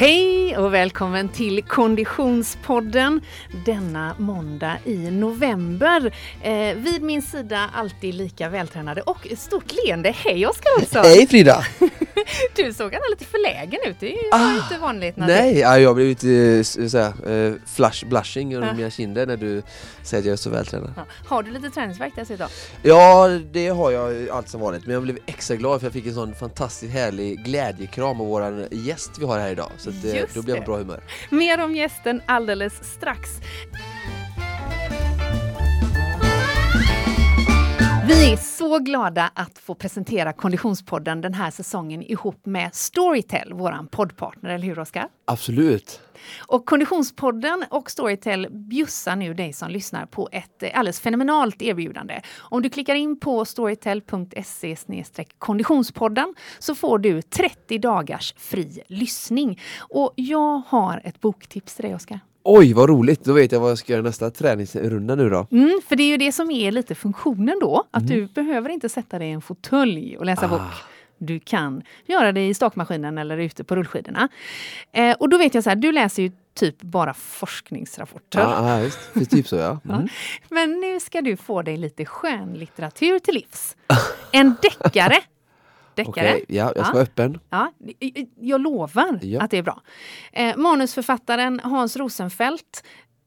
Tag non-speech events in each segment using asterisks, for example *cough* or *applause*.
Hej och välkommen till Konditionspodden denna måndag i november. Eh, vid min sida alltid lika vältränade och stort leende. Hej Oskar Olsson! Hej Frida! *laughs* *laughs* du såg han lite förlägen ut, det är ju ah, inte vanligt. När nej, du... ja, jag blev lite såhär, uh, flush, blushing under ja. mina kinder när du säger att jag är så vältränad. Ja. Har du lite träningsvärk dessutom? Ja, det har jag allt som vanligt. Men jag blev extra glad för jag fick en sån fantastiskt härlig glädjekram av våran gäst vi har här idag. Så att, eh, då blir jag på bra humör. Mer om gästen alldeles strax. Vi är så glada att få presentera Konditionspodden den här säsongen ihop med Storytel, vår poddpartner, eller hur Oskar? Absolut! Och Konditionspodden och Storytel bjussar nu dig som lyssnar på ett alldeles fenomenalt erbjudande. Om du klickar in på storytel.se konditionspodden så får du 30 dagars fri lyssning. Och jag har ett boktips till dig, Oskar. Oj, vad roligt! Då vet jag vad jag ska göra nästa träningsrunda nu då. Mm, för det är ju det som är lite funktionen då, att mm. du behöver inte sätta dig i en fåtölj och läsa ah. bok. Du kan göra det i stakmaskinen eller ute på rullskidorna. Eh, och då vet jag så här, du läser ju typ bara forskningsrapporter. Ja, ah, just typ så *laughs* ja. Mm. Men nu ska du få dig lite skönlitteratur till livs. En deckare *laughs* deckare. Okay, ja, jag ska ja. vara öppen. Ja, jag lovar ja. att det är bra. Eh, manusförfattaren Hans Rosenfeldt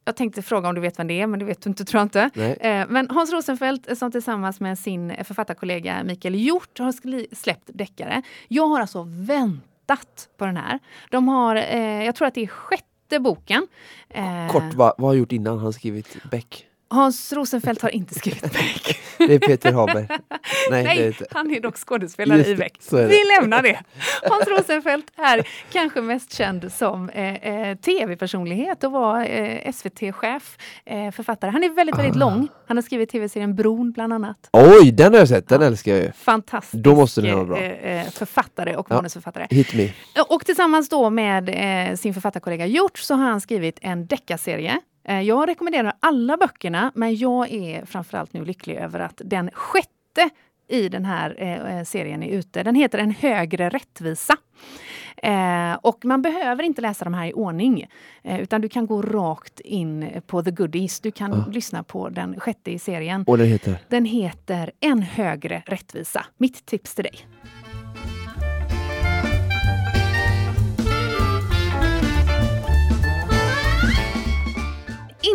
jag tänkte fråga om du vet vem det är, men det vet du inte tror jag inte. Eh, men Hans Rosenfeldt som tillsammans med sin författarkollega Mikael Hjort har släppt deckare. Jag har alltså väntat på den här. De har, eh, jag tror att det är sjätte boken. Eh, Kort, vad, vad har han gjort innan? Han skrivit Beck? Hans Rosenfeldt har inte skrivit Beck. *laughs* Det är Peter Haber. Nej, Nej är han är dock skådespelare Just, i Beck. Vi lämnar det. Hans Rosenfeldt är kanske mest känd som eh, eh tv-personlighet och var eh, SVT-chef, eh, författare. Han är väldigt, väldigt ah. lång. Han har skrivit tv-serien Bron bland annat. Oj, den har jag sett. Den ja. älskar jag ju. Fantastisk då måste den vara bra. Eh, eh, författare och ja. manusförfattare. Hit me. Och tillsammans då med sin författarkollega Hjort så har han skrivit en deckarserie jag rekommenderar alla böckerna, men jag är framförallt nu lycklig över att den sjätte i den här eh, eh, serien är ute. Den heter En högre rättvisa. Eh, och man behöver inte läsa de här i ordning, eh, utan du kan gå rakt in på the goodies. Du kan uh. lyssna på den sjätte i serien. Och den heter? Den heter En högre rättvisa. Mitt tips till dig.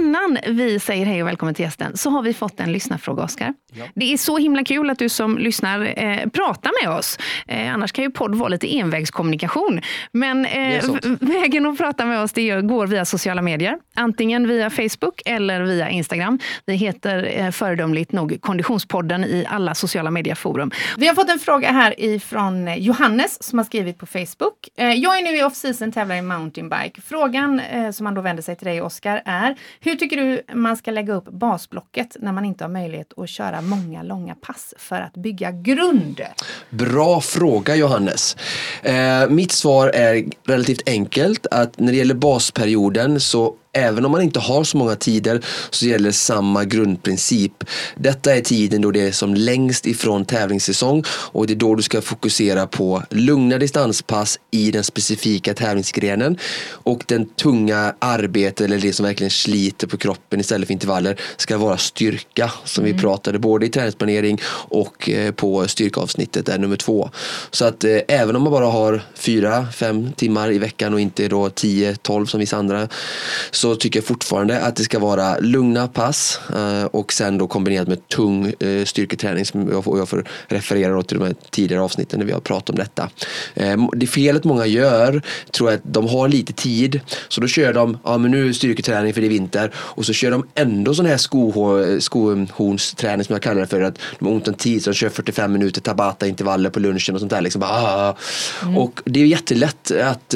Innan vi säger hej och välkommen till gästen så har vi fått en lyssnarfråga, Oskar. Ja. Det är så himla kul att du som lyssnar eh, pratar med oss. Eh, annars kan ju podd vara lite envägskommunikation. Men eh, vägen att prata med oss det går via sociala medier. Antingen via Facebook eller via Instagram. Vi heter eh, föredömligt nog Konditionspodden i alla sociala medieforum. Vi har fått en fråga här ifrån Johannes som har skrivit på Facebook. Eh, jag är nu i off-season tävlar i mountainbike. Frågan eh, som man då vänder sig till dig, Oskar, är hur tycker du man ska lägga upp basblocket när man inte har möjlighet att köra många långa pass för att bygga grund? Bra fråga Johannes. Eh, mitt svar är relativt enkelt att när det gäller basperioden så Även om man inte har så många tider så gäller samma grundprincip. Detta är tiden då det är som längst ifrån tävlingssäsong och det är då du ska fokusera på lugna distanspass i den specifika tävlingsgrenen och den tunga arbetet eller det som verkligen sliter på kroppen istället för intervaller ska vara styrka som mm. vi pratade både i träningsplanering och eh, på styrkeavsnittet där nummer två. Så att eh, även om man bara har fyra, fem timmar i veckan och inte då 10, 12 som vissa andra så tycker jag fortfarande att det ska vara lugna pass eh, och sen då kombinerat med tung eh, styrketräning som jag får, jag får referera till de här tidigare avsnitten när vi har pratat om detta. Eh, det felet många gör tror jag att de har lite tid så då kör de, ja men nu är styrketräning för det är vinter och så kör de ändå sån här skohornsträning som jag kallar det för att de har ont om tid så de kör 45 minuter tabata intervaller på lunchen och sånt där liksom. Ah. Mm. Och det är jättelätt att,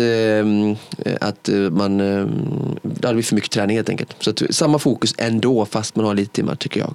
att man, det blir för mycket träning helt enkelt. Så att, samma fokus ändå fast man har lite timmar tycker jag.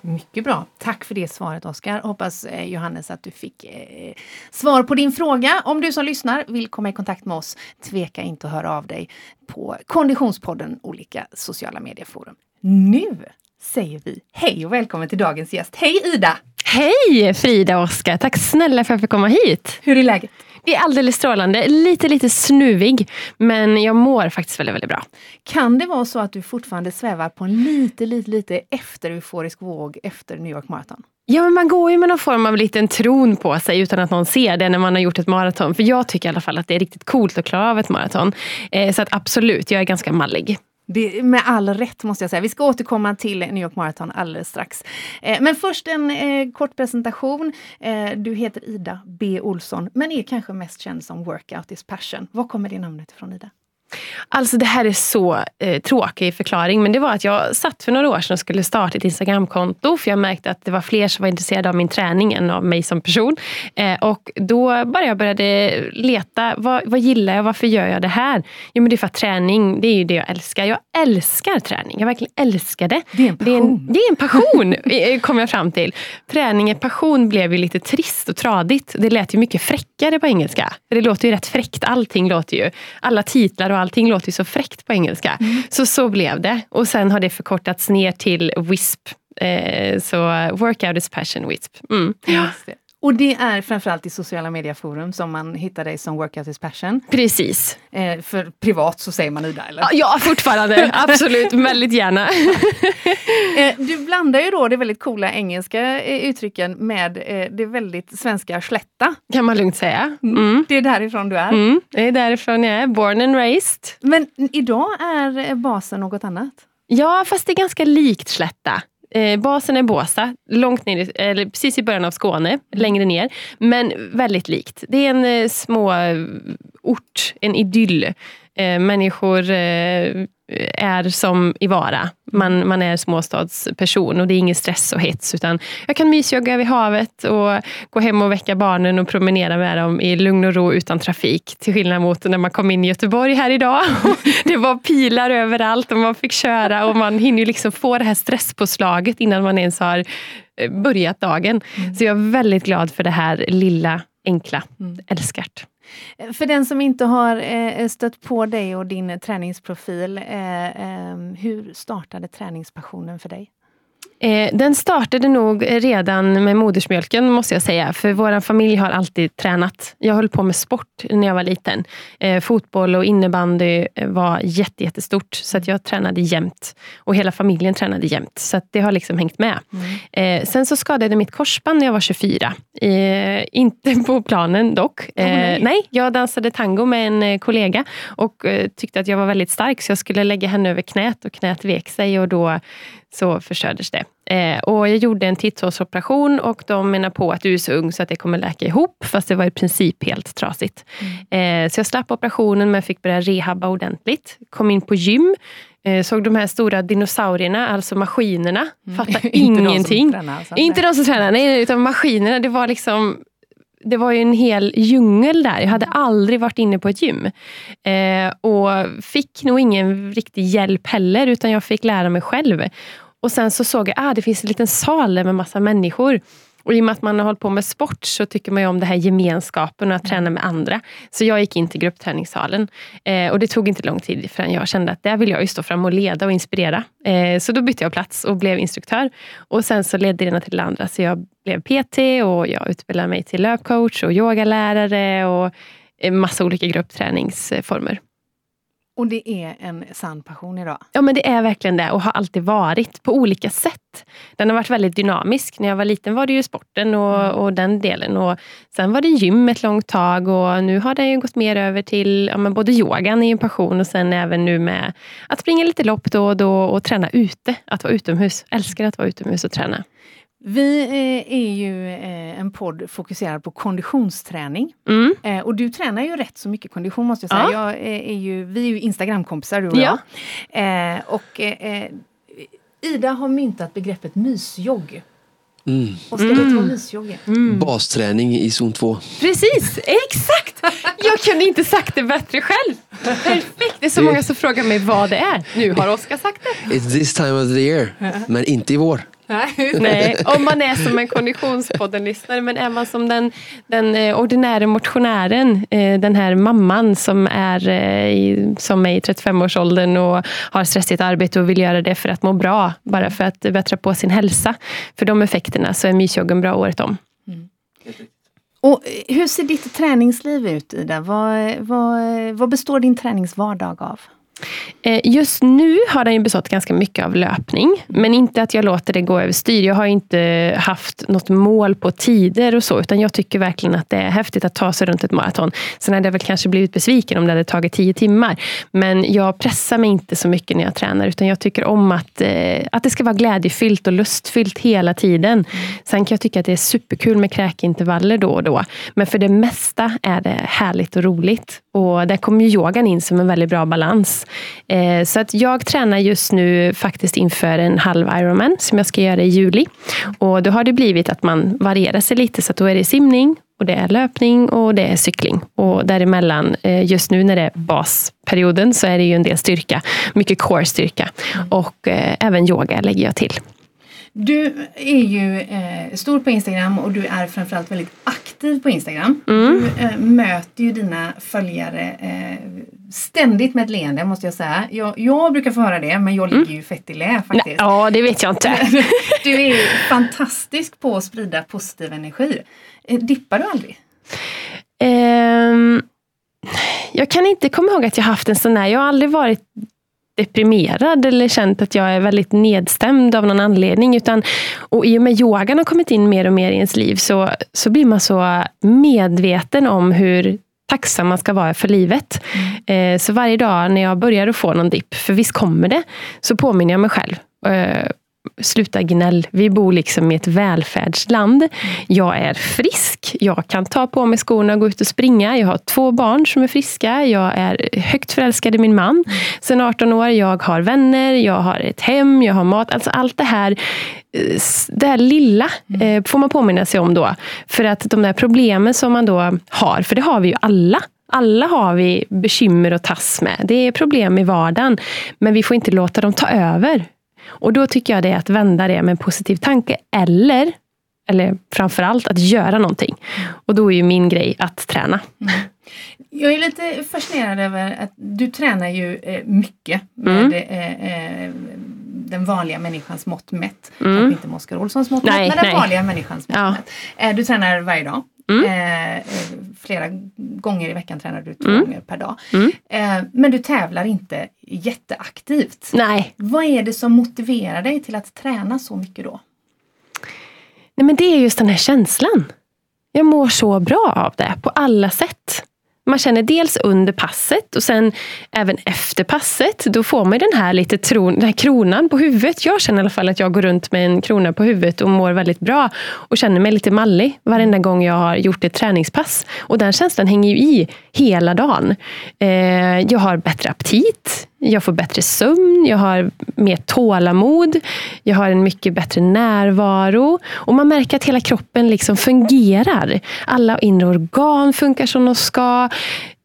Mycket bra. Tack för det svaret Oskar. Hoppas eh, Johannes att du fick eh, svar på din fråga. Om du som lyssnar vill komma i kontakt med oss, tveka inte att höra av dig på Konditionspodden olika sociala medieforum. Nu säger vi hej och välkommen till dagens gäst. Hej Ida! Hej Frida och Oskar! Tack snälla för att jag fick komma hit. Hur är läget? Det är alldeles strålande. Lite, lite snuvig, men jag mår faktiskt väldigt, väldigt bra. Kan det vara så att du fortfarande svävar på en lite, lite, lite efter euforisk våg efter New York Marathon? Ja, men man går ju med någon form av liten tron på sig utan att någon ser det när man har gjort ett maraton. För jag tycker i alla fall att det är riktigt coolt att klara av ett maraton. Eh, så att absolut, jag är ganska mallig. Det, med all rätt måste jag säga. Vi ska återkomma till New York Marathon alldeles strax. Eh, men först en eh, kort presentation. Eh, du heter Ida B Olsson, men är kanske mest känd som Workout is passion. Var kommer det namnet ifrån Ida? Alltså det här är så eh, tråkig förklaring, men det var att jag satt för några år sedan och skulle starta ett Instagramkonto, för jag märkte att det var fler som var intresserade av min träning än av mig som person. Eh, och då bara jag började leta, vad, vad gillar jag, varför gör jag det här? Jo men det är för att träning, det är ju det jag älskar. Jag älskar träning, jag verkligen älskar det. Det är en passion. Det är en, passion, *laughs* eh, kom jag fram till. Träning är passion blev ju lite trist och tradigt. Det lät ju mycket fräckare på engelska. Det låter ju rätt fräckt, allting låter ju, alla titlar och och allting låter ju så fräckt på engelska. Mm. Så så blev det. Och sen har det förkortats ner till WISP. Eh, så Workout is passion WISP. Mm. Och det är framförallt i sociala medieforum som man hittar dig som Workout is passion. Precis. Eh, för privat så säger man Ida, eller? Ja, fortfarande. *laughs* Absolut, väldigt gärna. *laughs* eh, du blandar ju då det väldigt coola engelska eh, uttrycken med eh, det väldigt svenska slätta. Kan man lugnt säga. Mm. mm. Det är därifrån du är? Mm, det är därifrån jag är. Born and raised. Men idag är basen något annat? Ja, fast det är ganska likt slätta. Eh, basen är Båstad, långt ner, eller precis i början av Skåne, mm. längre ner. Men väldigt likt. Det är en eh, små ort, en idyll. Eh, människor eh, är som i Vara. Man, man är småstadsperson och det är ingen stress och hets. Utan jag kan mysjogga vid havet och gå hem och väcka barnen och promenera med dem i lugn och ro utan trafik. Till skillnad mot när man kom in i Göteborg här idag. *laughs* det var pilar överallt och man fick köra och man hinner liksom få det här stresspåslaget innan man ens har eh, börjat dagen. Mm. Så jag är väldigt glad för det här lilla, enkla. Mm. Älskart. Eh, för den som inte har eh, eh, stött på dig och din träningsprofil, ehm, hur startade träningspassionen för dig? Eh, den startade nog redan med modersmjölken måste jag säga. För vår familj har alltid tränat. Jag höll på med sport när jag var liten. Eh, fotboll och innebandy var jätte, jättestort. Så att jag tränade jämt. Och hela familjen tränade jämt. Så det har liksom hängt med. Mm. Eh, sen så skadade jag mitt korsband när jag var 24. Eh, inte på planen dock. Oh, nej. nej. jag dansade tango med en eh, kollega. Och eh, tyckte att jag var väldigt stark. Så jag skulle lägga henne över knät. Och knät vek sig. Och då så förstördes det. Eh, och jag gjorde en titthålsoperation och de menar på att du är så ung så att det kommer läka ihop, fast det var i princip helt trasigt. Mm. Eh, så jag slapp operationen men fick börja rehabba ordentligt. Kom in på gym, eh, såg de här stora dinosaurierna, alltså maskinerna. Mm. Fattade ingenting. *laughs* Inte de som tränar, alltså. Inte de som tränar, nej, utan maskinerna. Det var liksom det var ju en hel djungel där. Jag hade aldrig varit inne på ett gym. Eh, och fick nog ingen riktig hjälp heller, utan jag fick lära mig själv. Och sen så såg jag att ah, det finns en liten sal med massa människor. Och I och med att man har hållit på med sport så tycker man ju om det här gemenskapen och att träna med andra. Så jag gick in till gruppträningssalen. Eh, och det tog inte lång tid förrän jag kände att där vill jag ju stå fram och leda och inspirera. Eh, så då bytte jag plats och blev instruktör. Och sen så ledde det ena till det andra. Så jag blev PT och jag utbildade mig till löpcoach och yogalärare och massa olika gruppträningsformer. Och det är en sann passion idag? Ja, men det är verkligen det och har alltid varit på olika sätt. Den har varit väldigt dynamisk. När jag var liten var det ju sporten och, mm. och den delen. Och sen var det gym ett långt tag och nu har den ju gått mer över till ja, men både yogan är en passion och sen även nu med att springa lite lopp då och då och träna ute. Att vara utomhus. Älskar att vara utomhus och träna. Vi eh, är ju eh, en podd fokuserad på konditionsträning. Mm. Eh, och du tränar ju rätt så mycket kondition måste jag säga. Ja. Jag är ju, vi är ju Instagramkompisar du och ja. jag. och Ida har myntat begreppet mysjogg. Mm. Vad ska mm. ta mm. Basträning i zon 2. Precis, exakt! Jag kunde inte sagt det bättre själv. Perfekt, det är så många som frågar mig vad det är. Nu har Oskar sagt det. It's this time of the year, men inte i vår. Nej, om man är som en Konditionspodden-lyssnare. Men är man som den, den eh, ordinära motionären, eh, den här mamman som är, eh, som är i 35-årsåldern och har stressigt arbete och vill göra det för att må bra, bara för att bättra på sin hälsa. För de effekterna så är mysjoggen bra året om. Mm. Och hur ser ditt träningsliv ut Ida? Vad, vad, vad består din träningsvardag av? Eh, just nu har den bestått ganska mycket av löpning, men inte att jag låter det gå överstyr. Jag har inte haft något mål på tider och så, utan jag tycker verkligen att det är häftigt att ta sig runt ett maraton. Sen hade jag väl kanske blivit besviken om det hade tagit tio timmar, men jag pressar mig inte så mycket när jag tränar, utan jag tycker om att, eh, att det ska vara glädjefyllt och lustfyllt hela tiden. Sen kan jag tycka att det är superkul med kräkintervaller då och då, men för det mesta är det härligt och roligt. Och där kommer ju yogan in som en väldigt bra balans. Eh, så att jag tränar just nu faktiskt inför en halv Ironman som jag ska göra i juli. Och då har det blivit att man varierar sig lite, så att då är det simning, och det är löpning och det är cykling. Och däremellan, eh, just nu när det är basperioden, så är det ju en del styrka. Mycket core-styrka. Och eh, även yoga lägger jag till. Du är ju eh, stor på Instagram och du är framförallt väldigt aktiv på Instagram. Mm. Du eh, möter ju dina följare eh, ständigt med ett leende måste jag säga. Jag, jag brukar få höra det men jag ligger mm. ju fett i lä faktiskt. Ja det vet jag inte. *laughs* du är fantastisk på att sprida positiv energi. Eh, dippar du aldrig? Um, jag kan inte komma ihåg att jag haft en sån här, jag har aldrig varit deprimerad eller känt att jag är väldigt nedstämd av någon anledning. Utan, och I och med yogan har kommit in mer och mer i ens liv så, så blir man så medveten om hur tacksam man ska vara för livet. Mm. Eh, så varje dag när jag börjar att få någon dipp, för visst kommer det, så påminner jag mig själv. Sluta gnäll. Vi bor liksom i ett välfärdsland. Jag är frisk. Jag kan ta på mig skorna och gå ut och springa. Jag har två barn som är friska. Jag är högt förälskad i min man sen 18 år. Jag har vänner, jag har ett hem, jag har mat. Alltså allt det här eh, det här lilla eh, får man påminna sig om då. För att de där problemen som man då har, för det har vi ju alla. Alla har vi bekymmer att tas med. Det är problem i vardagen. Men vi får inte låta dem ta över. Och då tycker jag det är att vända det med en positiv tanke. Eller, eller framförallt att göra någonting. Och då är ju min grej att träna. Mm. Jag är lite fascinerad över att du tränar ju eh, mycket med mm. eh, eh, den vanliga människans mått mätt. Mm. Kanske inte Oskar Olssons mått nej, mätt, men den nej. vanliga människans mått ja. mätt. Du tränar varje dag. Mm. Eh, eh, flera gånger i veckan tränar du två mm. gånger per dag. Mm. Eh, men du tävlar inte jätteaktivt. Nej. Vad är det som motiverar dig till att träna så mycket då? Nej, men det är just den här känslan. Jag mår så bra av det på alla sätt. Man känner dels under passet och sen även efter passet. Då får man den här lite tron, den här kronan på huvudet. Jag känner i alla fall att jag går runt med en krona på huvudet och mår väldigt bra. Och känner mig lite mallig varenda gång jag har gjort ett träningspass. Och den känslan hänger ju i hela dagen. Eh, jag har bättre aptit. Jag får bättre sömn, jag har mer tålamod, jag har en mycket bättre närvaro. Och man märker att hela kroppen liksom fungerar. Alla inre organ funkar som de ska.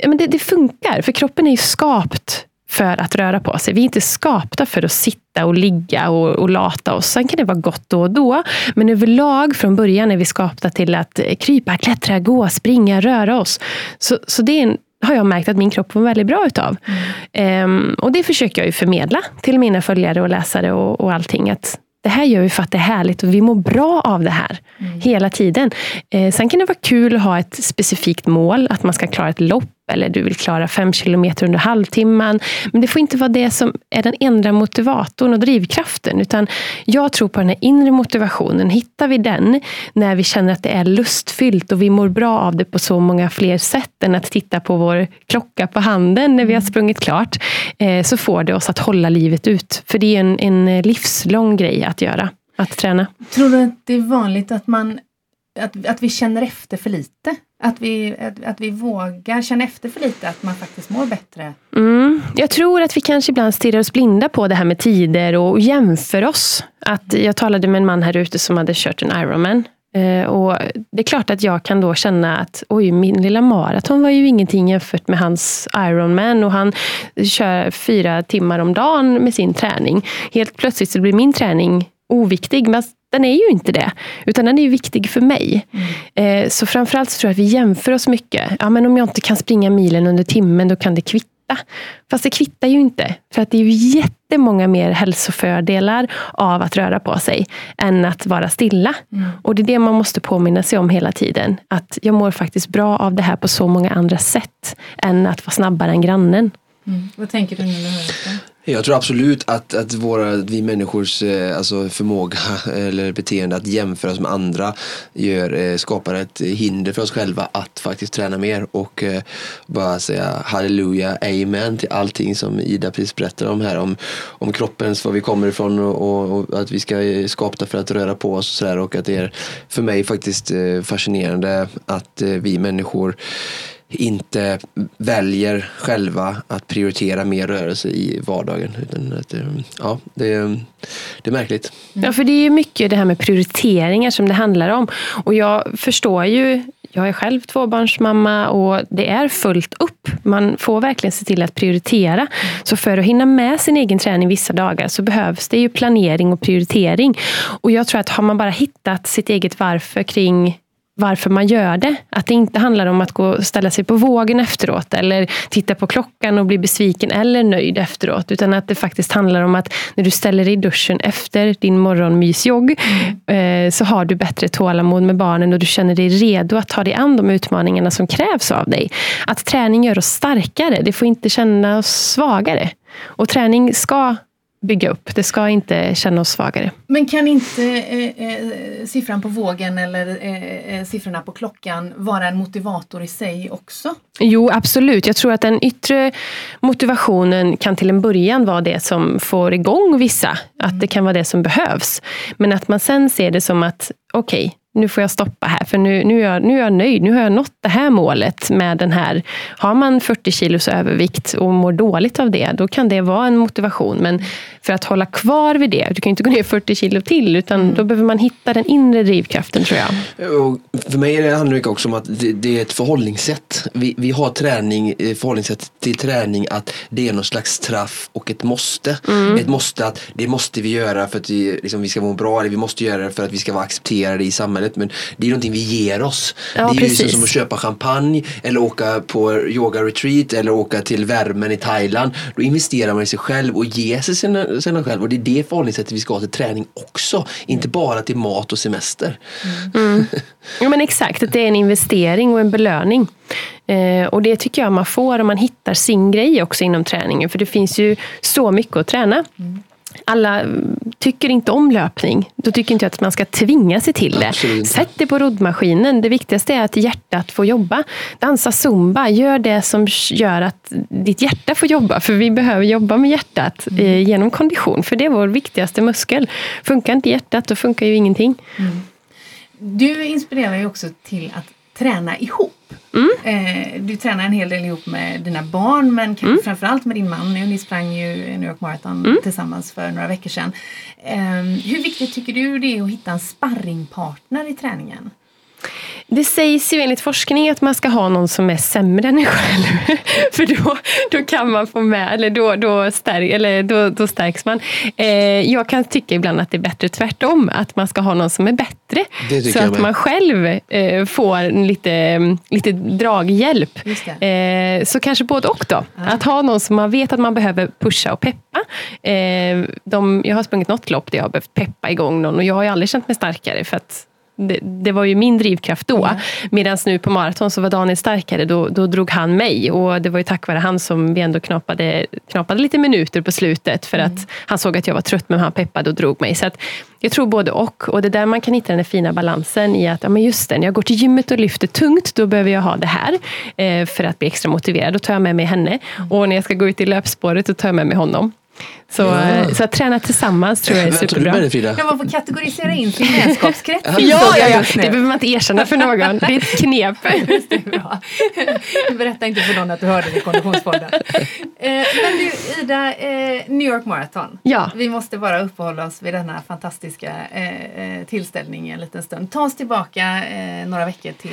Men det, det funkar, för kroppen är ju skapt för att röra på sig. Vi är inte skapta för att sitta och ligga och, och lata oss. Sen kan det vara gott då och då. Men överlag från början är vi skapta till att krypa, klättra, gå, springa, röra oss. Så, så det är en har jag märkt att min kropp mår väldigt bra utav. Mm. Um, och det försöker jag ju förmedla till mina följare och läsare och, och allting. Att det här gör vi för att det är härligt och vi mår bra av det här mm. hela tiden. Eh, sen kan det vara kul att ha ett specifikt mål, att man ska klara ett lopp eller du vill klara fem kilometer under halvtimman. Men det får inte vara det som är den enda motivatorn och drivkraften. Utan jag tror på den här inre motivationen. Hittar vi den när vi känner att det är lustfyllt och vi mår bra av det på så många fler sätt än att titta på vår klocka på handen när vi har sprungit klart. Eh, så får det oss att hålla livet ut. För det är en, en livslång grej att göra. Att träna. Tror du att det är vanligt att man att, att vi känner efter för lite. Att vi, att, att vi vågar känna efter för lite, att man faktiskt mår bättre. Mm. Jag tror att vi kanske ibland stirrar oss blinda på det här med tider och jämför oss. Att jag talade med en man här ute som hade kört en Ironman. Eh, och det är klart att jag kan då känna att oj, min lilla maraton var ju ingenting jämfört med hans Ironman och han kör fyra timmar om dagen med sin träning. Helt plötsligt så blir min träning oviktig. Men den är ju inte det, utan den är viktig för mig. Mm. Eh, så framförallt så tror jag att vi jämför oss mycket. Ja, men om jag inte kan springa milen under timmen, då kan det kvitta. Fast det kvittar ju inte. För att det är ju jättemånga mer hälsofördelar av att röra på sig än att vara stilla. Mm. Och det är det man måste påminna sig om hela tiden. Att jag mår faktiskt bra av det här på så många andra sätt än att vara snabbare än grannen. Mm. Vad tänker du nu när du hör? Jag tror absolut att, att våra, vi människors eh, alltså förmåga *laughs* eller beteende att jämföra oss med andra gör, eh, skapar ett hinder för oss själva att faktiskt träna mer och eh, bara säga halleluja, amen till allting som Ida precis berättade om här om, om kroppens, var vi kommer ifrån och, och, och att vi ska skapta för att röra på oss och sådär och att det är för mig faktiskt fascinerande att vi människor inte väljer själva att prioritera mer rörelse i vardagen. Utan att, eh, ja, det, det är märkligt. Ja, för det är ju mycket det här med prioriteringar som det handlar om. Och jag förstår ju jag är själv tvåbarnsmamma och det är fullt upp. Man får verkligen se till att prioritera. Så för att hinna med sin egen träning vissa dagar så behövs det ju planering och prioritering. Och jag tror att har man bara hittat sitt eget varför kring varför man gör det. Att det inte handlar om att gå och ställa sig på vågen efteråt eller titta på klockan och bli besviken eller nöjd efteråt. Utan att det faktiskt handlar om att när du ställer dig i duschen efter din morgonmysjogg mm. så har du bättre tålamod med barnen och du känner dig redo att ta dig an de utmaningarna som krävs av dig. Att träning gör oss starkare. Det får inte känna oss svagare. Och träning ska bygga upp. Det ska inte känna oss svagare. Men kan inte eh, eh, siffran på vågen eller eh, eh, siffrorna på klockan vara en motivator i sig också? Jo, absolut. Jag tror att den yttre motivationen kan till en början vara det som får igång vissa. Att det kan vara det som behövs. Men att man sen ser det som att, okej, okay, nu får jag stoppa här, för nu, nu, är jag, nu är jag nöjd. Nu har jag nått det här målet med den här. Har man 40 kilos övervikt och mår dåligt av det, då kan det vara en motivation. Men för att hålla kvar vid det, du kan inte gå ner 40 kilo till, utan mm. då behöver man hitta den inre drivkraften tror jag. Och för mig handlar det också om att det, det är ett förhållningssätt. Vi, vi har träning, eh, förhållningssätt till träning att det är någon slags straff och ett måste. Mm. Ett måste att det måste vi göra för att vi, liksom, vi ska må bra, eller vi måste göra det för att vi ska vara accepterade i samhället samhället men det är någonting vi ger oss. Ja, det är precis. ju som att köpa champagne eller åka på yoga retreat eller åka till värmen i Thailand. Då investerar man i sig själv och ger sig sina, sina själv och det är det förhållningssättet vi ska ha till träning också. Inte bara till mat och semester. Mm. Ja men exakt, att det är en investering och en belöning. Eh, och det tycker jag man får om man hittar sin grej också inom träningen. För det finns ju så mycket att träna. Mm alla tycker inte om löpning. Då tycker inte jag att man ska tvinga sig till det. Sätt dig på roddmaskinen. Det viktigaste är att hjärtat får jobba. Dansa zumba. Gör det som gör att ditt hjärta får jobba. För vi behöver jobba med hjärtat mm. eh, genom kondition. För det är vår viktigaste muskel. Funkar inte hjärtat, då funkar ju ingenting. Mm. Du inspirerar ju också till att träna ihop. Mm. Eh, du tränar en hel del ihop med dina barn men mm. framförallt med din man. Ni sprang ju New York Marathon mm. tillsammans för några veckor sedan. Eh, hur viktigt tycker du det är att hitta en sparringpartner i träningen? Det sägs ju enligt forskning att man ska ha någon som är sämre än en själv. *laughs* För då, då kan man få med, eller då, då, stärk, eller då, då stärks man. Eh, jag kan tycka ibland att det är bättre tvärtom, att man ska ha någon som är bättre. Så att man själv eh, får lite, lite draghjälp. Eh, så kanske både och då. Ja. Att ha någon som man vet att man behöver pusha och peppa. Eh, de, jag har sprungit något lopp där jag har behövt peppa igång någon och jag har ju aldrig känt mig starkare för att det, det, var ju min drivkraft då. Mm. Medan nu på maraton så var Daniel starkare, då, då drog han mig. Och det var ju tack vare han som vi ändå knapade, knapade lite minuter på slutet. För mm. att han såg att jag var trött, men han peppade och drog mig. Så att jag tror både och. Och det är där man kan hitta den fina balansen i att, ja men just det, när jag går till gymmet och lyfter tungt, då behöver jag ha det här. Eh, för att bli extra motiverad. Då tar jag med mig henne. Mm. Och när jag ska gå ut i löpspåret, då tar jag med mig honom. Så, ja. Eh, så att träna tillsammans tror jag är superbra. Med det, ja, man får kategorisera in sin vänskapskrets. *laughs* ja, ja, ja. det behöver man inte erkänna för någon. Det är ett knep. *laughs* det bra. *laughs* Berätta inte för någon att du hörde det i Konditionspodden. Eh, men du Ida, eh, New York Marathon. Ja. Vi måste bara uppehålla oss vid denna fantastiska tillställning en liten stund. Ta oss tillbaka några veckor till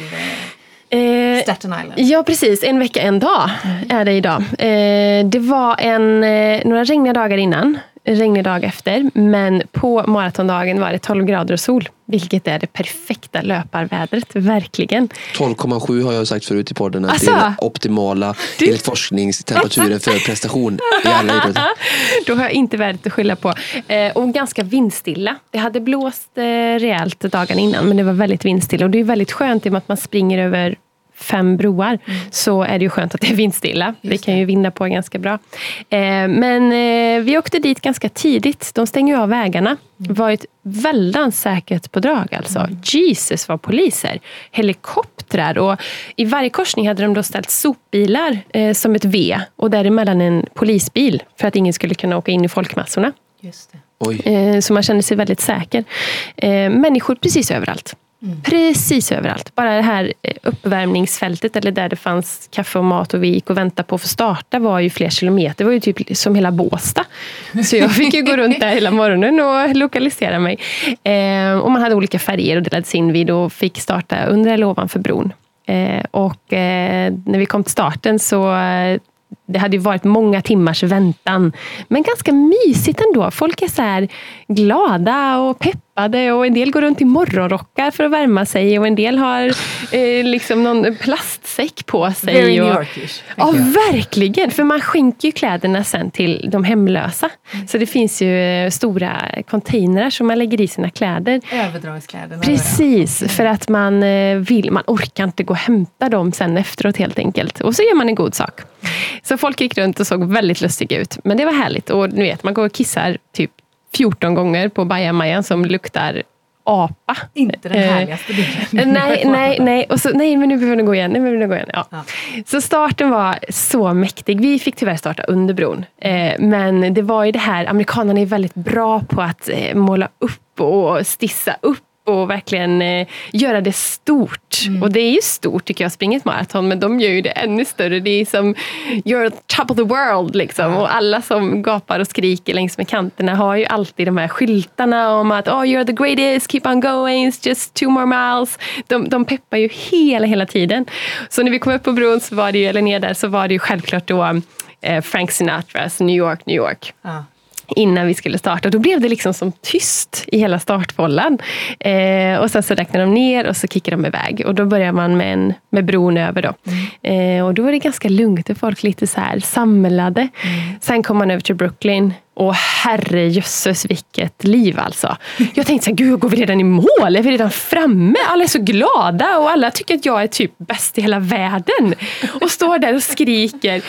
Eh, Staten Island. Ja precis, en vecka en dag är det idag. Eh, det var en, eh, några regniga dagar innan. regnig dag efter. Men på maratondagen var det 12 grader och sol. Vilket är det perfekta löparvädret, verkligen. 12,7 har jag sagt förut i podden att Alltså? det är den optimala Du- enligt forskningstemperaturen för prestation i alla idrotter. *laughs* Då har jag inte värdet att skylla på. Eh, och ganska vindstilla. Det hade blåst eh, rejält dagen innan, men det var väldigt vindstilla. Och det är väldigt skönt i och med att man springer över fem broar, så är det ju skönt att det är vindstilla. det kan ju vinda på ganska bra. Eh, men eh, vi åkte dit ganska tidigt. De stänger ju av vägarna. Det var ett väldans säkerhetspådrag alltså. Jesus vad poliser. Helikoptrar och i varje korsning hade de då ställt sopbilar eh, som ett V och däremellan en polisbil för att ingen skulle kunna åka in i folkmassorna. Just det. Oj. Eh, så man kände sig väldigt säker. Eh, människor precis överallt. Precis överallt. Bara det här eh, uppvärmningsfältet eller där det fanns kaffe och mat och vi gick och väntade på att få starta var ju flera kilometer. Det var ju typ som hela Båsta. Så jag fick ju gå runt där hela morgonen och lokalisera mig. Eh, och man hade olika färger och delades in vid och fick starta under eller ovanför bron. Eh, och eh, när vi kom till starten så eh, det hade ju varit många timmars väntan. Men ganska mysigt ändå. Folk är så här glada och peppade och en del går runt i morgonrockar för att värma sig och en del har eh, liksom någon plastsäck på sig. Very och, New Yorkish. Ja, verkligen. För man skänker ju kläderna sen till de hemlösa. Så det finns ju eh, stora containrar som man lägger i sina kläder. Överdragskläderna. Precis, för att man eh, vill, man orkar inte gå och hämta dem sen efteråt helt enkelt. Och så gör man en god sak. Så folk gick runt och såg väldigt lustiga ut. Men det var härligt. Och ni vet, man går och kissar typ 14 gånger på bajamajan som luktar apa. Inte den Eh, härligaste bilden. Nej, nej, nej. Och så, nej, men nu behöver vi gå igen. Nu behöver vi gå igen. Ja. Ja. Så starten var så mäktig. Vi fick tyvärr starta under bron. Eh, men det var ju det här, amerikanerna är väldigt bra på att eh, måla upp och stissa upp och verkligen eh, göra det stort. Och det är ju stort tycker jag att springa ett maraton, men de gör ju det ännu större. Det är som you're top of the world liksom. Och alla som gapar och skriker längs med kanterna har ju alltid de här skyltarna om att oh, you're the greatest, keep on going, it's just two more miles. De, de peppar ju hela, hela tiden. Så när vi kom upp på bron, så var det ju, eller ner där, så var det ju självklart då eh, Frank Sinatras New York, New York Ja. Innan vi skulle starta. Och då blev det liksom som tyst i hela startbollen. Eh, och sen så räknade de ner och så kickade de iväg. Och då börjar man med, en, med bron över. Då. Eh, och då är det ganska lugnt och folk lite så här samlade. Sen kom man över till Brooklyn. Och herrejösses vilket liv alltså. Jag tänkte så här, gud går vi redan i mål? Är vi redan framme? Alla är så glada och alla tycker att jag är typ bäst i hela världen. Och står där och skriker.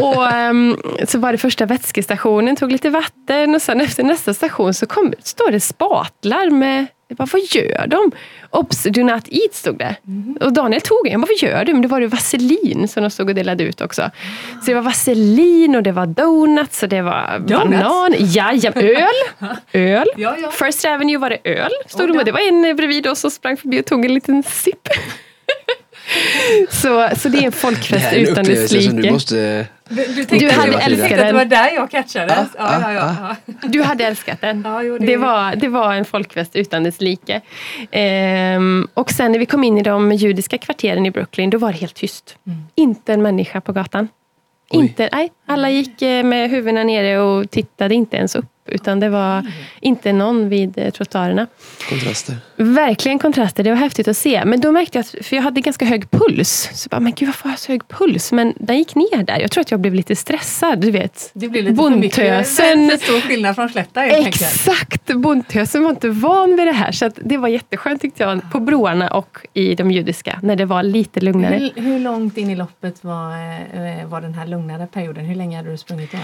Och um, så var det första vätskestationen, tog lite vatten och sen efter nästa station så kom, står det spatlar med jag bara, vad gör de? Obs, do not eat stod det. Och Daniel tog en. Jag bara, vad gör du? Men det var det vaselin som de stod och delade ut också. Så det var vaselin och det var donuts och det var banan. Jajam, öl. *laughs* öl. Ja, ja. First Avenue var det öl. Stod Och de, det var en bredvid oss som sprang förbi och tog en liten sipp. *laughs* så, så det är en Det folkfest här är en utan dess upplevelse som du like. måste... Du, du, Du tänkte, hade du tänkte älskat att det var den. där jag catchades? Ah, Ja, ja, ja. *laughs* Du hade älskat den. Jo, det- det... var, det var en folkfest utan dess like. Ehm, och sen när vi kom in i de judiska kvarteren i Brooklyn, då var det helt tyst. Mm. Inte en människa på gatan. Oj. Inte, nej, alla gick eh, med huvudena nere och tittade inte ens upp. Utan det var inte någon vid eh, trottoarerna. Kontraster. Verkligen kontraster, det var häftigt att se. Men då märkte jag, att, för jag hade ganska hög puls. Så jag bara, men gud varför har jag så hög puls? Men den gick ner där. Jag tror att jag blev lite stressad, du vet. Det blir lite. Bondtösen. För stor skillnad från Slätta. Exakt! Bondtösen var inte van vid det här. Så att det var jätteskönt tyckte jag, på broarna och i de judiska, när det var lite lugnare. Hur, hur långt in i loppet var, eh, var den här lugnare perioden? Hur länge hade du sprungit då?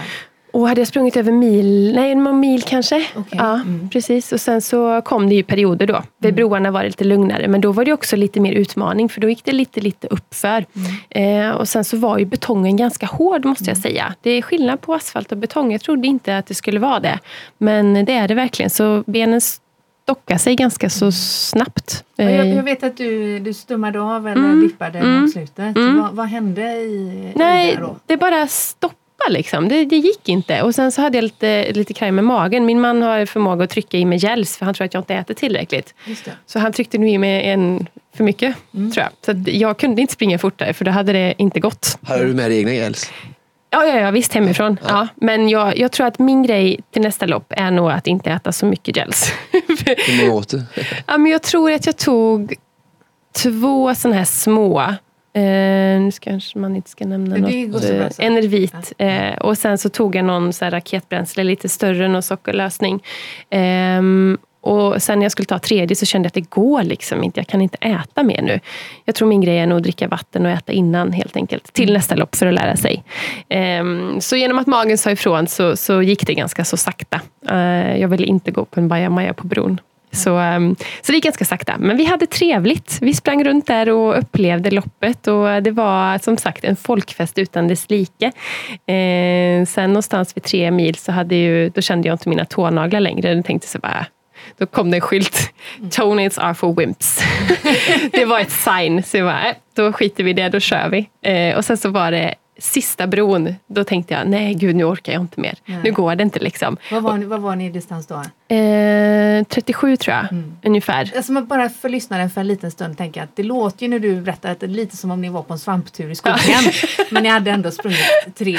Och hade jag sprungit över mil, nej någon mil kanske. Okej. Ja, Mm. precis. Och sen så kom det ju perioder då. Vid broarna var det lite lugnare. Men då var det också lite mer utmaning. För då gick det lite, lite uppför. Eh, och sen så var ju betongen ganska hård måste jag säga. Det är skillnad på asfalt och betong. Jag trodde inte att det skulle vara det. Men det är det verkligen. Så benen stockar sig ganska så snabbt. Ja, Jag, Eh, jag vet att du, du stummade av eller Mm. dippade Mm. mot slutet. Mm. Vad, vad hände i, i Nej, det då? det bara stoppade liksom. Det, det gick inte. Och sen så hade jag lite, lite kraj med magen. Min man har förmåga att trycka i mig gels för han tror att jag inte äter tillräckligt. Just det. Så han tryckte nu i mig en för mycket, Mm. tror jag. Så att jag kunde inte springa fortare för då hade det inte gått. Hade du med dig egna gels? Ja, ja, ja visst hemifrån. Ja. ja. Men jag, jag tror att min grej till nästa lopp är nog att inte äta så mycket gels. Hur många åt du? *laughs* ja, men jag tror att jag tog två sådana här små. Eh, nu ska man inte ska nämna det något. Eh, Enervit. Eh, och sen så tog jag någon så raketbränsle, lite större, någon sockerlösning. Eh, och sen när jag skulle ta tredje så kände jag att det går liksom inte. Jag kan inte äta mer nu. Jag tror min grej är nog att dricka vatten och äta innan helt enkelt. Till mm. nästa lopp för att lära sig. Um, så genom att magen sa ifrån så, så gick det ganska så sakta. Uh, jag ville inte gå på en bajamaja på bron. Så, um, så det gick ganska sakta. Men vi hade trevligt. Vi sprang runt där och upplevde loppet. Och det var som sagt en folkfest utan dess like. Eh, sen någonstans vid tre mil så hade ju, då kände jag inte mina tånaglar längre. Jag tänkte så bara, då kom det en skylt. Toenails are for wimps. *laughs* det var ett sign. Så jag bara, äh, då skiter vi i det, då kör vi. Eh, och sen så var det sista bron, då tänkte jag, nej gud nu orkar jag inte mer. Nej. Nu går det inte liksom. Vad var, ni, vad var ni i distans då? Eh, 37 tror jag, mm. ungefär. Alltså bara för lyssnaren för en liten stund tänka att det låter ju när du berättar att det är lite som om ni var på en svamptur i skogen. men ni hade ändå sprungit tre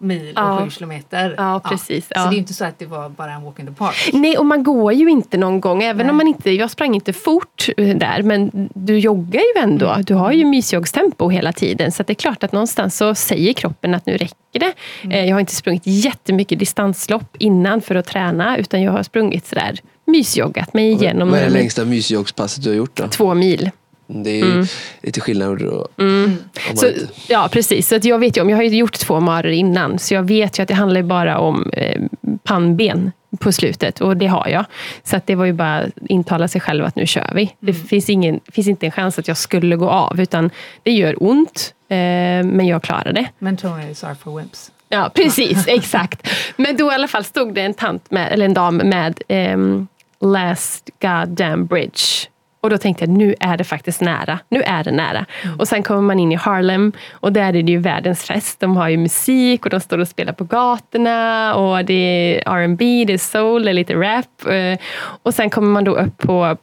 mil och ja. sju kilometer. Ja, precis. Ja. Så det är inte så att det var bara en walk in the park. Nej, och man går ju inte någon gång. Även Nej. om man inte, jag sprang inte fort eh, där, men du joggar ju ändå. Mm. Du har ju mysjoggstempo hela tiden. Så det är klart att någonstans så säger kroppen att nu räcker det. Mm. Eh, jag har inte sprungit jättemycket distanslopp innan för att träna, utan jag har sprungit sådär mysjoggat mig igenom. Vad är det längsta mysjoggspasset du har gjort då? Två mil. Det är mm. lite skillnad. Då, mm. så, ja, precis. Så att jag vet ju om, jag har ju gjort två marer innan, så jag vet ju att det handlar bara om eh, pannben på slutet och det har jag. Så att det var ju bara att intala sig själv att nu kör vi. Mm. Det finns, ingen, finns inte en chans att jag skulle gå av, utan det gör ont, eh, men jag klarar det. Men Toys are for wimps. Ja, precis. *laughs* exakt. Men då i alla fall stod det en tant med, eller en dam med um, Last goddamn bridge och då tänkte jag, nu är det faktiskt nära. Nu är det nära. Mm. Och sen kommer man in i Harlem och där är det ju världens fest. De har ju musik och de står och spelar på gatorna och det är R&B, det är soul, det är lite rap. Eh, och sen kommer man då upp på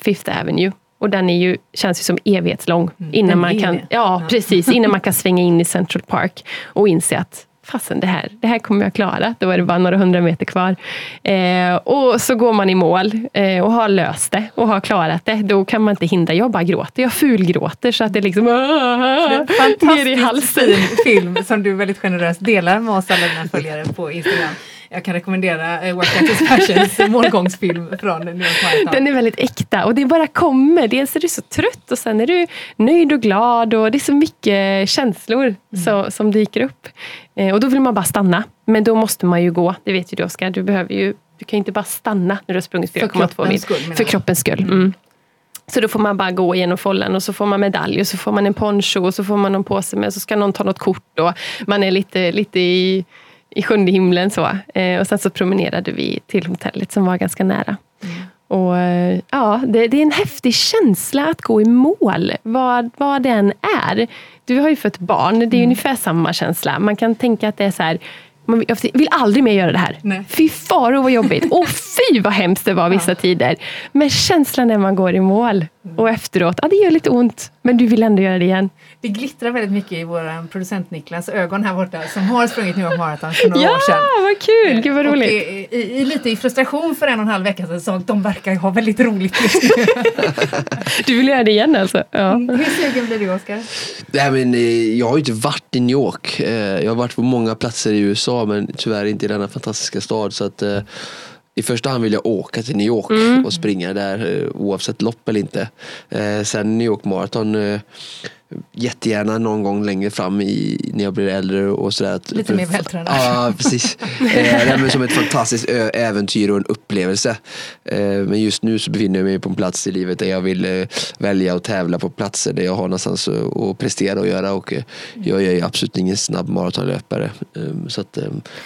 Fifth Avenue och den är ju, känns ju som evighetslång. Mm, innan man kan, ja, ja, precis. Innan man kan *laughs* svänga in i Central Park och inse att fasen det här, det här kommer jag klara. Då var det bara några hundra meter kvar. Eh, och så går man i mål eh, och har löst det och har klarat det. Då kan man inte hindra. Jag bara gråter. Jag fulgråter så att det liksom ner i halsen. fin film som du väldigt generöst delar med oss alla dina följare på Instagram jag kan rekommendera eh, Workout is Passions *laughs* målgångsfilm från New York Marathon. Den är väldigt äkta och det bara kommer. Dels är du så trött och sen är du nöjd och glad och det är så mycket känslor mm. så, som dyker upp. Eh, och då vill man bara stanna. Men då måste man ju gå, det vet ju du Oskar. Du, behöver ju, du kan inte bara stanna när du har sprungit 4,2 mil. Skull, för kroppens skull. Mm. Så då får man bara gå igenom follen och så får man medalj och så får man en poncho och så får man någon påse med så ska någon ta något kort och man är lite, lite i i sjunde himlen. Så. Eh, och sen så promenerade vi till hotellet som var ganska nära. Mm. Och eh, ja, det, det, är en häftig känsla att gå i mål, vad, vad den är. Du har ju fått barn, det är mm. ungefär samma känsla. Man kan tänka att det är så här, jag vill aldrig mer göra det här. Nej. Fy faro vad jobbigt. *laughs* Och fy vad hemskt det var vissa ja. tider. Men känslan när man går i mål och efteråt, ja det gör lite ont. Men du vill ändå göra det igen. Det glittrar väldigt mycket i vår producent Niklas ögon här borta som har sprungit New York Marathon för några ja, år sedan. Ja, vad kul! Gud vad roligt. Och i, i, lite i frustration för en och en halv vecka sedan sa att de verkar ha väldigt roligt just nu. *laughs* du vill göra det igen alltså? Ja. Mm, hur sugen blir du Oskar? Eh, jag har ju inte varit i New York. Eh, jag har varit på många platser i USA men tyvärr inte i denna fantastiska stad. Så att, eh, i första hand vill jag åka till New York mm. och springa där oavsett lopp eller inte. sen New York Marathon jättegärna någon gång längre fram i, när jag blir äldre och sådär. Lite mer vältränad. Ja, precis. *laughs* eh, som ett fantastiskt äventyr och en upplevelse. Eh, men just nu så befinner jag mig på en plats i livet där jag vill eh, välja och tävla på platser där jag har någonstans att prestera och göra. Och, eh, jag är absolut ingen snabb maratonlöpare. Så att,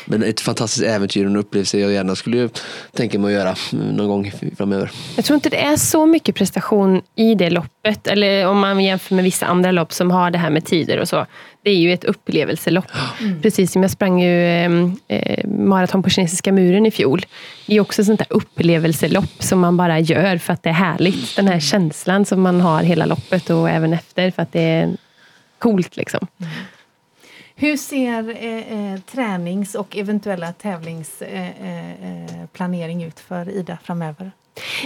men ett fantastiskt äventyr och en upplevelse jag gärna skulle tänka mig att göra någon gång framöver. Jag tror inte det är så mycket prestation i det loppet. Eller om man jämför med vissa andra lopp som har det här med tider och så. Det är ju ett upplevelselopp. Mm. Precis som jag sprang ju ehm, eh, maraton på kinesiska muren i fjol. Det är också ett sånt där upplevelselopp som man bara gör för att det är härligt. Den här känslan som man har hela loppet och även efter för att det är coolt. Liksom. Mm. Hur ser eh, eh, tränings och eventuella tävlingsplanering eh, eh, ut för Ida framöver?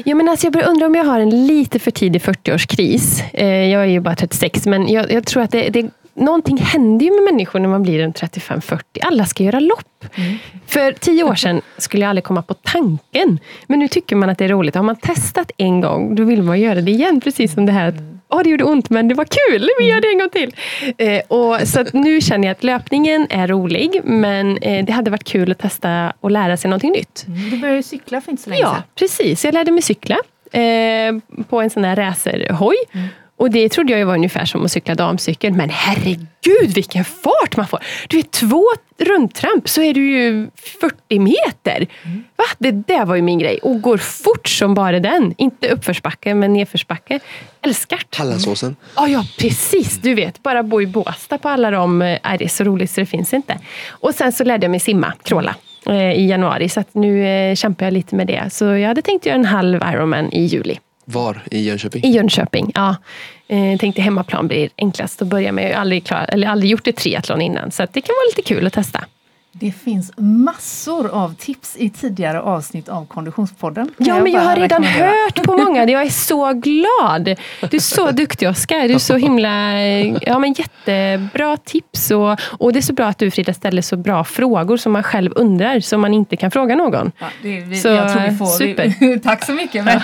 Ja, men alltså jag börjar undra om jag har en lite för tidig 40-årskris. Eh, jag är ju bara 36, men jag, jag tror att det, det, någonting händer ju med människor när man blir en 35-40. Alla ska göra lopp. Mm. För tio år sedan skulle jag aldrig komma på tanken. Men nu tycker man att det är roligt. Har man testat en gång, då vill man göra det igen. Precis som det här att oh, det gjorde ont, men det var kul. Vi gör det en gång till. Eh, och, så nu känner jag att löpningen är rolig, men eh, det hade varit kul att testa och lära sig någonting nytt. Mm. Du började cykla för inte så länge sedan. Ja, precis. Jag lärde mig cykla eh, på en sån här racerhoj. Mm. Och det trodde jag var ungefär som att cykla damcykel. Men herregud vilken fart man får! Du vet, två rundtramp så är du ju 40 meter. Mm. Va? Det där var ju min grej. Och går fort som bara den. Inte uppförsbacke, men nedförsbacke. Älskar det. Hallandsåsen. Ja, ja, precis. Du vet, bara bo i Båstad på alla de... Är eh, det är så roligt så det finns inte. Och sen så lärde jag mig simma, kråla eh, i januari. Så nu eh, kämpar jag lite med det. Så jag hade tänkt göra en halv Ironman i juli. Var i Jönköping? I Jönköping, ja. Eh, tänkte hemmaplan blir enklast att börja med. Jag har aldrig, klar, eller aldrig gjort ett triathlon innan, så det kan vara lite kul att testa. Det finns massor av tips i tidigare avsnitt av Konditionspodden. Ja, jag men jag har redan hört på många. Jag är så glad. Du är så duktig Oskar. Du är så himla... Ja, men jättebra tips. Och, och det är så bra att du Frida ställer så bra frågor som man själv undrar, som man inte kan fråga någon. Ja, det, vi, så, jag tror vi får, super. Vi, *laughs* tack så mycket. Men,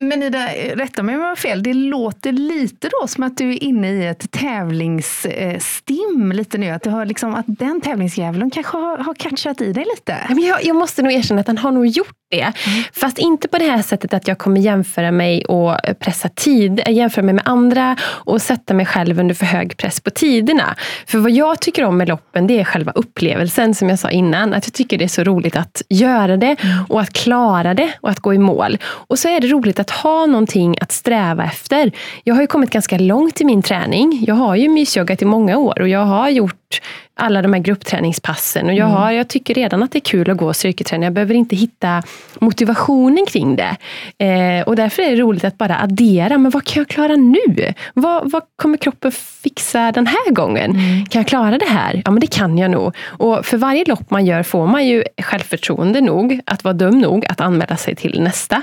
*laughs* men Ida, rätta mig om jag har fel. Det låter lite då som att du är inne i ett tävlingsstim lite nu. Att, du har liksom, att den tävlingsjäveln de kanske har, har catchat i dig lite? Men jag, jag måste nog erkänna att han har nog gjort det. Mm. Fast inte på det här sättet att jag kommer jämföra mig och pressa tid, jämföra mig med andra och sätta mig själv under för hög press på tiderna. För vad jag tycker om med loppen, det är själva upplevelsen som jag sa innan. Att jag tycker det är så roligt att göra det mm. och att klara det och att gå i mål. Och så är det roligt att ha någonting att sträva efter. Jag har ju kommit ganska långt i min träning. Jag har ju mysjoggat i många år och jag har gjort alla de här gruppträningspassen. Och jag, mm. har, jag tycker redan att det är kul att gå styrketräning. Jag behöver inte hitta motivationen kring det. Eh, och därför är det roligt att bara addera. Men vad kan jag klara nu? Vad, vad kommer kroppen fixa den här gången? Mm. Kan jag klara det här? Ja, men det kan jag nog. Och för varje lopp man gör får man ju självförtroende nog att vara dum nog att anmäla sig till nästa.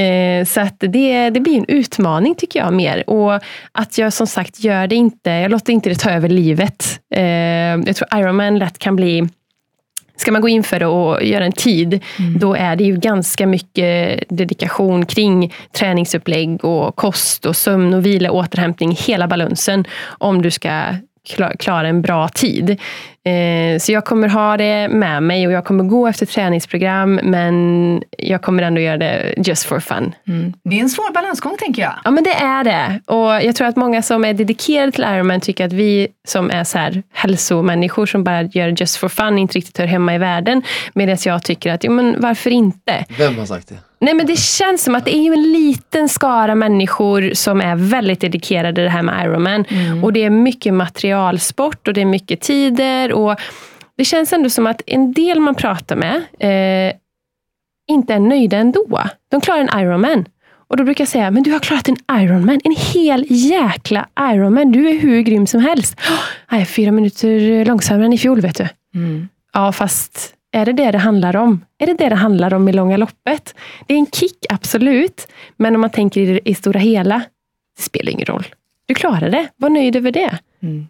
Eh, så att det, det blir en utmaning tycker jag mer. Och att jag som sagt gör det inte, jag låter inte det ta över livet. Eh, jag tror Ironman lätt kan bli Ska man gå in för det och göra en tid, mm. då är det ju ganska mycket dedikation kring träningsupplägg och kost och sömn och vila, återhämtning, hela balansen om du ska klara en bra tid. Eh, så jag kommer ha det med mig och jag kommer gå efter träningsprogram men jag kommer ändå göra det just for fun. Mm. Det är en svår balansgång tänker jag. Ja men det är det. Och jag tror att många som är dedikerade till Ironman tycker att vi som är så här hälsomänniskor som bara gör just for fun inte riktigt hör hemma i världen. Medan jag tycker att, jo men varför inte? Vem har sagt det? Nej men det känns som att det är en liten skara människor som är väldigt dedikerade det här med Ironman. Mm. Och det är mycket materialsport och det är mycket tider. Och det känns ändå som att en del man pratar med eh, inte är nöjda ändå. De klarar en Ironman. Och då brukar jag säga, men du har klarat en Ironman. En hel jäkla Ironman. Du är hur grym som helst. Oh, jag är fyra minuter långsammare än i fjol vet du. Mm. Ja, fast är det det det handlar om? Är det det det handlar om i långa loppet? Det är en kick, absolut. Men om man tänker i det stora hela, det spelar ingen roll. Du klarar det. Var nöjd över det. Mm.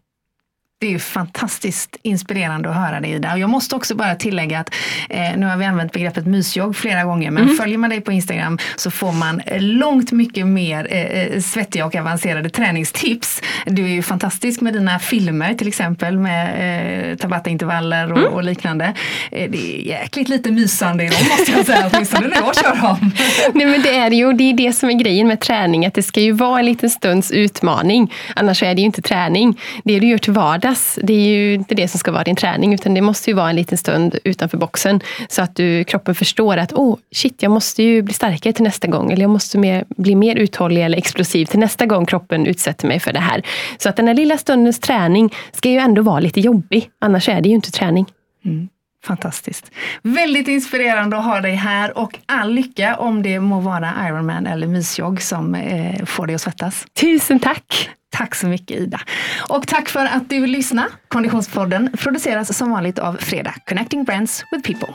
Det är fantastiskt inspirerande att höra dig Ida. Och jag måste också bara tillägga att eh, nu har vi använt begreppet mysjogg flera gånger men mm. följer man dig på Instagram så får man långt mycket mer eh, eh, svettiga och avancerade träningstips. Du är ju fantastisk med dina filmer till exempel med eh, Tabata-intervaller och, mm. och, liknande. Eh, det är jäkligt lite mysande i dem måste jag säga, *laughs* åtminstone när jag kör dem. Nej men det är ju, det är det som är grejen med träning, att det ska ju vara en liten stunds utmaning. Annars är det ju inte träning. Det du gör till vardags vardags, det är ju inte det som ska vara din träning, utan det måste ju vara en liten stund utanför boxen, så att du, kroppen förstår att oh, shit, jag måste ju bli starkare till nästa gång, eller jag måste mer, bli mer uthållig eller explosiv till nästa gång kroppen utsätter mig för det här. Så att den här lilla stundens träning ska ju ändå vara lite jobbig, annars är det ju inte träning. Mm. Fantastiskt. Väldigt inspirerande att ha dig här och all lycka om det må vara Ironman eller mysjogg som eh, får dig att svettas. Tusen tack! Tack så mycket Ida. Och tack för att du lyssnade. Konditionspodden produceras som vanligt av Fredag, Connecting Brands with People.